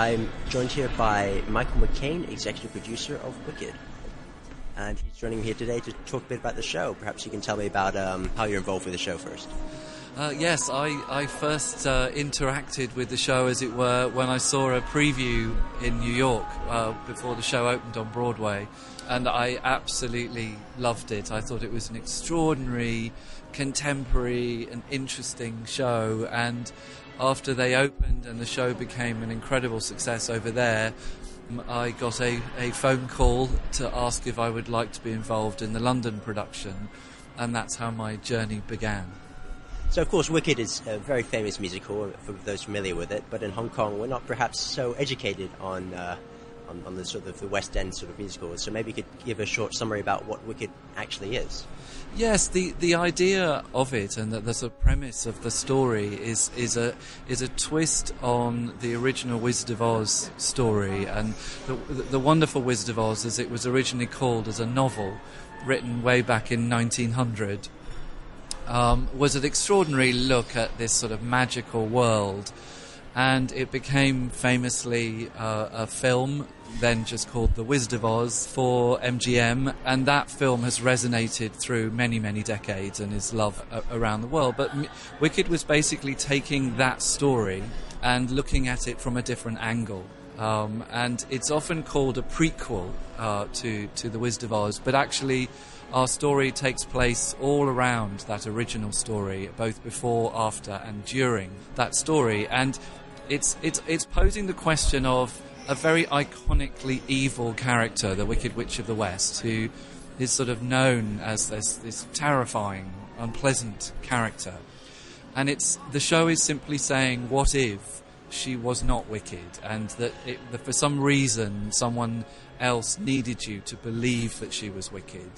I'm joined here by Michael McCabe, executive producer of Wicked. And he's joining me here today to talk a bit about the show. Perhaps you can tell me about um, how you're involved with the show first. Uh, yes, I, I first uh, interacted with the show, as it were, when I saw a preview in New York uh, before the show opened on Broadway, and I absolutely loved it. I thought it was an extraordinary, contemporary, and interesting show, and after they opened and the show became an incredible success over there, I got a, a phone call to ask if I would like to be involved in the London production, and that's how my journey began. So, of course, Wicked is a very famous musical for those familiar with it, but in Hong Kong, we're not perhaps so educated on, uh, on, on, the sort of the West End sort of musicals. So, maybe you could give a short summary about what Wicked actually is. Yes, the, the idea of it and the, the sort of premise of the story is is a is a twist on the original Wizard of Oz story, and the, the wonderful Wizard of Oz, as it was originally called as a novel, written way back in 1900 um, was an extraordinary look at this sort of magical world. And it became famously uh, a film, then just called The Wizard of Oz, for MGM. And that film has resonated through many, many decades and is loved uh, around the world. But M- Wicked was basically taking that story and looking at it from a different angle. Um, and it's often called a prequel uh, to, to The Wizard of Oz, but actually, our story takes place all around that original story, both before, after, and during that story. And it's, it's, it's posing the question of a very iconically evil character, the Wicked Witch of the West, who is sort of known as this, this terrifying, unpleasant character. And it's, the show is simply saying, what if she was not wicked and that, it, that for some reason someone else needed you to believe that she was wicked?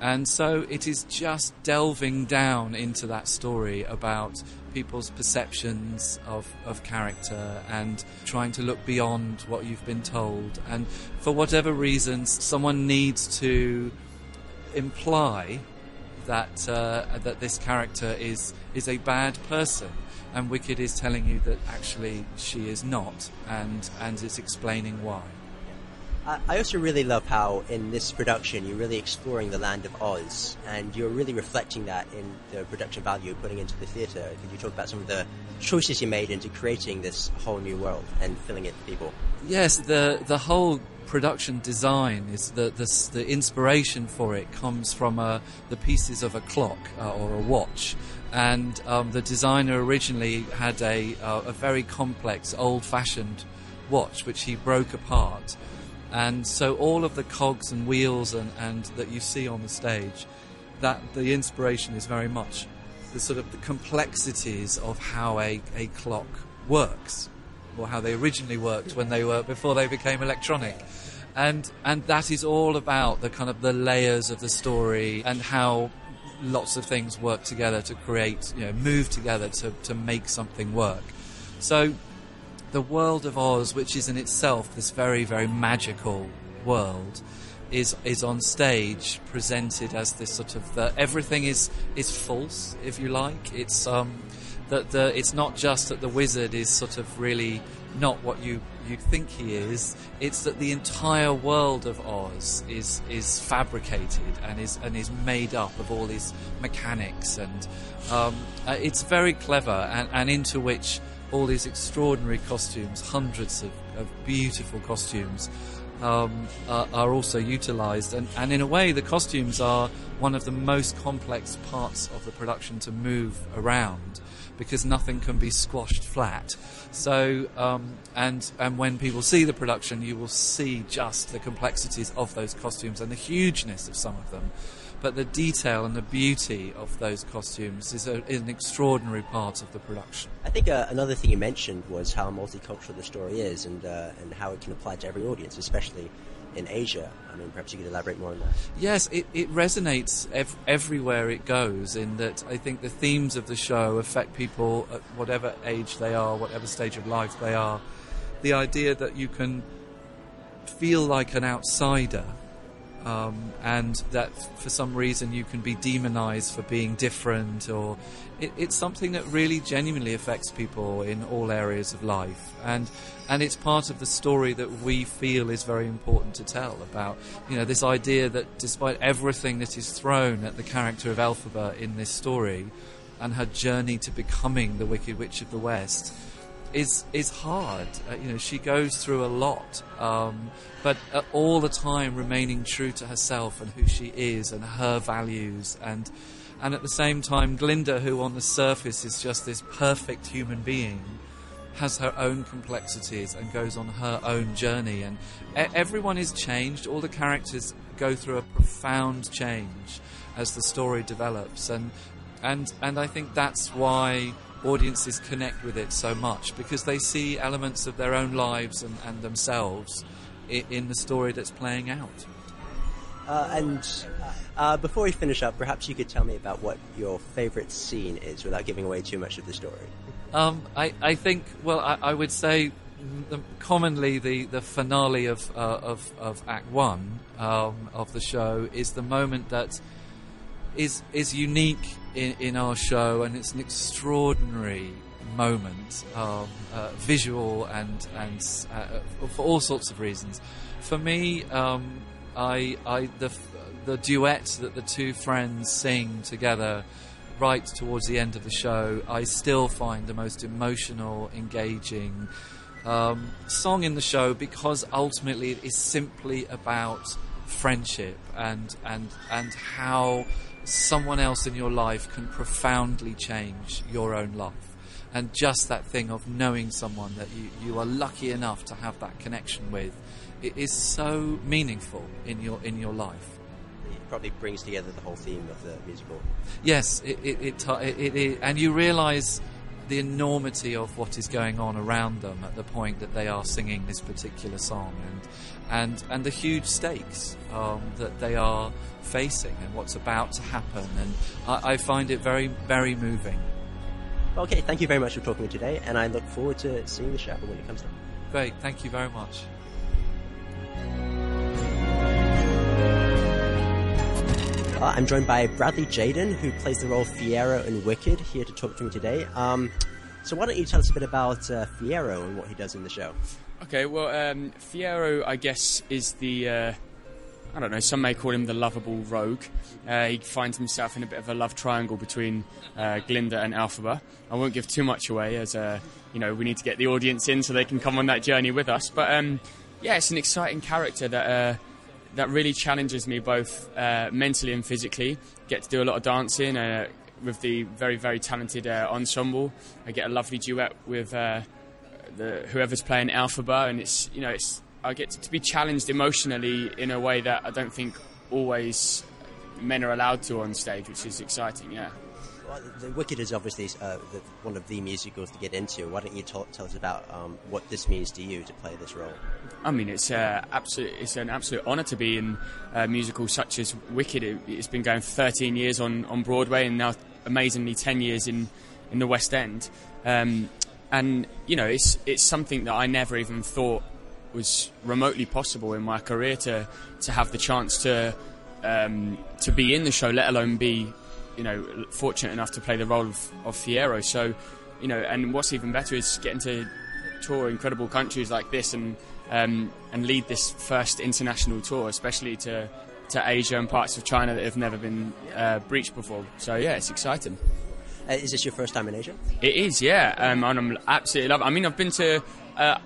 And so it is just delving down into that story about people's perceptions of, of character and trying to look beyond what you've been told. And for whatever reasons, someone needs to imply that uh, that this character is is a bad person, and Wicked is telling you that actually she is not, and and is explaining why. I also really love how in this production you're really exploring the land of Oz, and you're really reflecting that in the production value you're putting into the theatre. Could you talk about some of the choices you made into creating this whole new world and filling it with people? Yes, the the whole production design is the the, the inspiration for it comes from uh, the pieces of a clock uh, or a watch. And um, the designer originally had a, uh, a very complex, old-fashioned watch, which he broke apart and so all of the cogs and wheels and, and that you see on the stage, that the inspiration is very much the sort of the complexities of how a, a clock works, or how they originally worked when they were before they became electronic. And and that is all about the kind of the layers of the story and how lots of things work together to create, you know, move together to, to make something work. So the world of Oz, which is in itself this very, very magical world, is is on stage presented as this sort of the, everything is is false, if you like. It's um that the it's not just that the wizard is sort of really not what you you think he is. It's that the entire world of Oz is is fabricated and is and is made up of all these mechanics and um, uh, it's very clever and, and into which all these extraordinary costumes, hundreds of, of beautiful costumes, um, are, are, also utilized. And, and in a way, the costumes are one of the most complex parts of the production to move around because nothing can be squashed flat. So, um, and and when people see the production, you will see just the complexities of those costumes and the hugeness of some of them but the detail and the beauty of those costumes is, a, is an extraordinary part of the production. I think uh, another thing you mentioned was how multicultural the story is and, uh, and how it can apply to every audience, especially in Asia. I mean, perhaps you could elaborate more on that. Yes, it, it resonates ev- everywhere it goes, in that I think the themes of the show affect people at whatever age they are, whatever stage of life they are. The idea that you can feel like an outsider um, and that for some reason you can be demonized for being different, or it, it's something that really genuinely affects people in all areas of life, and and it's part of the story that we feel is very important to tell about you know this idea that despite everything that is thrown at the character of Elphaba in this story, and her journey to becoming the Wicked Witch of the West is is hard. Uh, you know, she goes through a lot, um, but uh, all the time remaining true to herself and who she is and her values, and and at the same time, Glinda, who on the surface is just this perfect human being, has her own complexities and goes on her own journey, and everyone is changed. All the characters go through a profound change as the story develops, and and and I think that's why audiences connect with it so much because they see elements of their own lives and, and themselves in, in, the story that's playing out. Uh, and uh, before we finish up, perhaps you could tell me about what your favorite scene is without giving away too much of the story. Um, I, I, think, well, I, I would say the, commonly the, the finale of, uh, of, of Act One um, of the show is the moment that is is unique in, in our show, and it's an extraordinary moment, um, uh, visual and and uh, for all sorts of reasons. For me, um, I, I the the duet that the two friends sing together right towards the end of the show, I still find the most emotional, engaging um, song in the show because ultimately it is simply about friendship and and and how someone else in your life can profoundly change your own life. And just that thing of knowing someone that you, you are lucky enough to have that connection with, it is so meaningful in your in your life. It probably brings together the whole theme of the musical. Yes, it it, it, it, it and you realise the enormity of what is going on around them at the point that they are singing this particular song, and and and the huge stakes um, that they are facing and what's about to happen. And I, I find it very, very moving. Okay, thank you very much for talking to me today, and I look forward to seeing the show when it comes out. Great, thank you very much. I'm joined by Bradley Jaden, who plays the role of Fiyero in Wicked, here to talk to me today. Um, so why don't you tell us a bit about uh, Fiyero and what he does in the show? Okay, well, um, Fiyero, I guess, is the uh, I don't know, some may call him the lovable rogue. Uh, he finds himself in a bit of a love triangle between uh, Glinda and Elphaba. I won't give too much away, as uh, you know, we need to get the audience in so they can come on that journey with us. But um, yeah, it's an exciting character that uh, that really challenges me both uh, mentally and physically. Get to do a lot of dancing uh, with the very very talented ensemble. I get a lovely duet with the, whoever's playing Elphaba, and it's you know it's I get to be challenged emotionally in a way that I don't think always men are allowed to on stage, which is exciting. Yeah. Well, the Wicked is obviously uh, the, one of the musicals to get into. Why don't you talk, tell us about um, what this means to you to play this role? I mean, it's uh, absolute, It's an absolute honour to be in a musical such as Wicked. It, has been going for 13 years on, on Broadway, and now amazingly 10 years in in the West End. Um, and you know, it's it's something that I never even thought was remotely possible in my career to to have the chance to um, to be in the show, let alone be you know fortunate enough to play the role of, of Fiyero. So you know, and what's even better is getting to tour incredible countries like this and um, and lead this first international tour, especially to to Asia and parts of China that have never been uh, breached before. So yeah, it's exciting. Uh, is this your first time in Asia? It is, yeah, um, and I'm absolutely love. It. I mean, I've been to uh,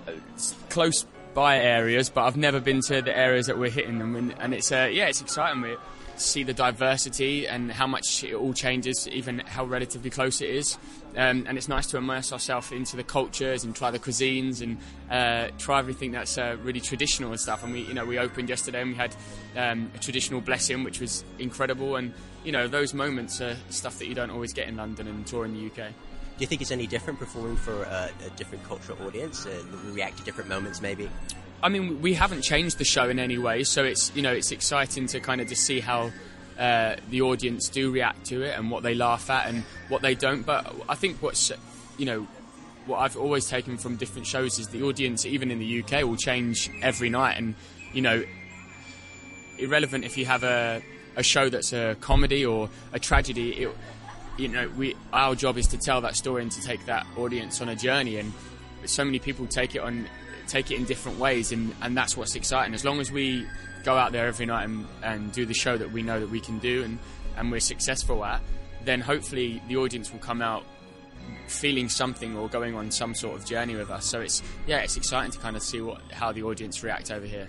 close by areas, but I've never been to the areas that we're hitting them, and, and it's uh, yeah, it's exciting. We see the diversity and how much it all changes, even how relatively close it is. Um, and it's nice to immerse ourselves into the cultures and try the cuisines and uh, try everything that's uh, really traditional and stuff. And we, you know, we opened yesterday and we had um, a traditional blessing, which was incredible. And you know, those moments are stuff that you don't always get in London and tour in the UK. Do you think it's any different performing for a, a different cultural audience, uh, react to different moments, maybe? I mean, we haven't changed the show in any way, so it's you know it's exciting to kind of just see how uh, the audience do react to it and what they laugh at and what they don't. But I think what's you know what I've always taken from different shows is the audience, even in the UK, will change every night, and you know irrelevant if you have a a show that's a comedy or a tragedy. It, you know, we our job is to tell that story and to take that audience on a journey. And so many people take it on take it in different ways, and, and that's what's exciting. As long as we go out there every night and, and do the show that we know that we can do and, and we're successful at, then hopefully the audience will come out feeling something or going on some sort of journey with us. So it's yeah, it's exciting to kind of see what how the audience react over here.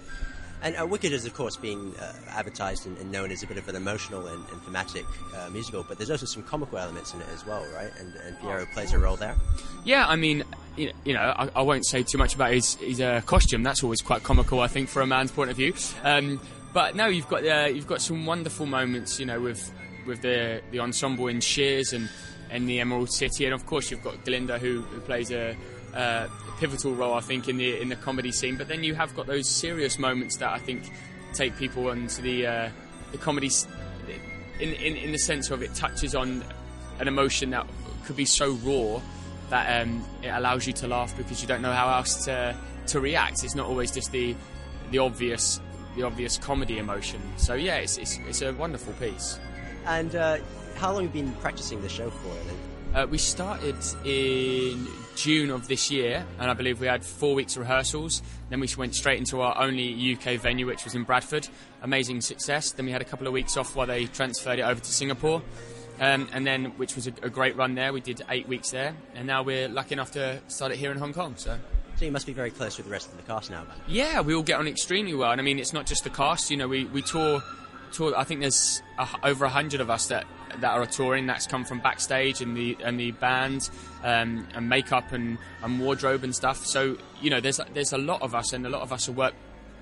And uh, Wicked is, of course, being uh, advertised and, and, known as a bit of an emotional and, and thematic uh, musical, but there's also some comical elements in it as well, right? And, and Fiyero plays a role there. Yeah, I mean, you know, I, I won't say too much about his, his uh, costume. That's always quite comical, I think, from a man's point of view. Um, but no, you've got uh, you've got some wonderful moments, you know, with with the the ensemble in Shiz and and the Emerald City, and of course you've got Glinda who, who plays a pivotal role, I think, in the in the comedy scene. But then you have got those serious moments that I think take people into the uh, the comedy in, in in the sense of it touches on an emotion that could be so raw that um, it allows you to laugh because you don't know how else to to react. It's not always just the the obvious the obvious comedy emotion. So yeah, it's it's, it's a wonderful piece. And uh, how long have you been practicing the show for? Uh, we started in June of this year, and I believe we had four weeks of rehearsals. Then we went straight into our only UK venue, which was in Bradford. Amazing success. Then we had a couple of weeks off while they transferred it over to Singapore. Um, and then, which was a, a, great run there. We did eight weeks there, and now we're lucky enough to start it here in Hong Kong. So, so you must be very close with the rest of the cast now. But yeah, we all get on extremely well, and I mean, it's not just the cast. You know, we we tour, tour. I think there's a, over a hundred of us that that are touring. That's come from backstage and the and the band um, and makeup and, and wardrobe and stuff. So you know, there's there's a lot of us, and a lot of us have worked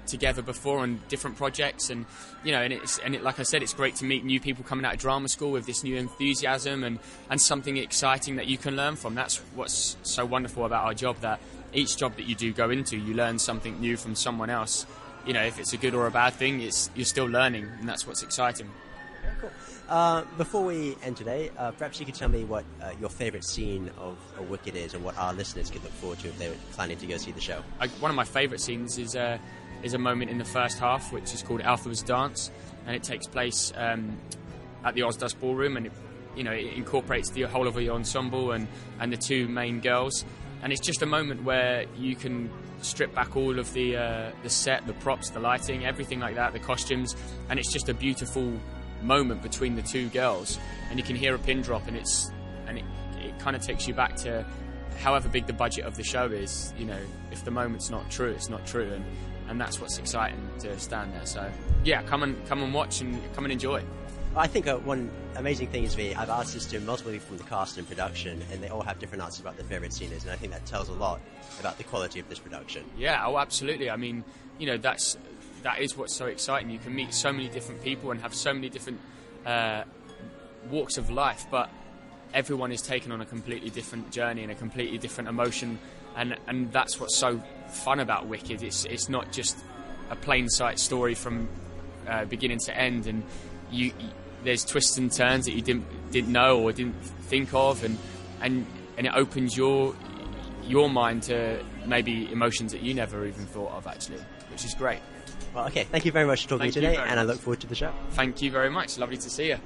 together before on different projects and you know and it's and it, like I said it's great to meet new people coming out of drama school with this new enthusiasm and and something exciting that you can learn from that's what's so wonderful about our job that each job that you do go into you learn something new from someone else you know if it's a good or a bad thing it's you're still learning and that's what's exciting. Cool. Uh, before we end today, uh, perhaps you could tell me what uh, your favourite scene of, a Wicked is, and what our listeners could look forward to if they were planning to go see the show. I, one of my favourite scenes is uh, is a moment in the first half, which is called Alpha's Dance, and it takes place um, at the Ozdust Ballroom, and it, you know it incorporates the whole of the ensemble and, and the two main girls, and it's just a moment where you can strip back all of the uh, the set, the props, the lighting, everything like that, the costumes, and it's just a beautiful moment between the two girls, and you can hear a pin drop, and it's and it, it kind of takes you back to however big the budget of the show is. You know, if the moment's not true, it's not true, and and that's what's exciting to stand there. So yeah, come and come and watch and come and enjoy. I think uh, one amazing thing is me. I've asked this to multiple people from the cast and production, and they all have different answers about their favorite scenes, and I think that tells a lot about the quality of this production. Yeah, oh, absolutely. I mean, you know, that's that is what's so exciting. You can meet so many different people and have so many different uh, walks of life, but everyone is taken on a completely different journey and a completely different emotion, and and that's what's so fun about Wicked. It's it's not just a plain sight story from uh, beginning to end, and you, you, there's twists and turns that you didn't didn't know or didn't think of, and and and it opens your your mind to maybe emotions that you never even thought of actually, which is great. Well, okay. Thank you very much for talking Thank today, and much. I look forward to the show. Thank you very much. Lovely to see you.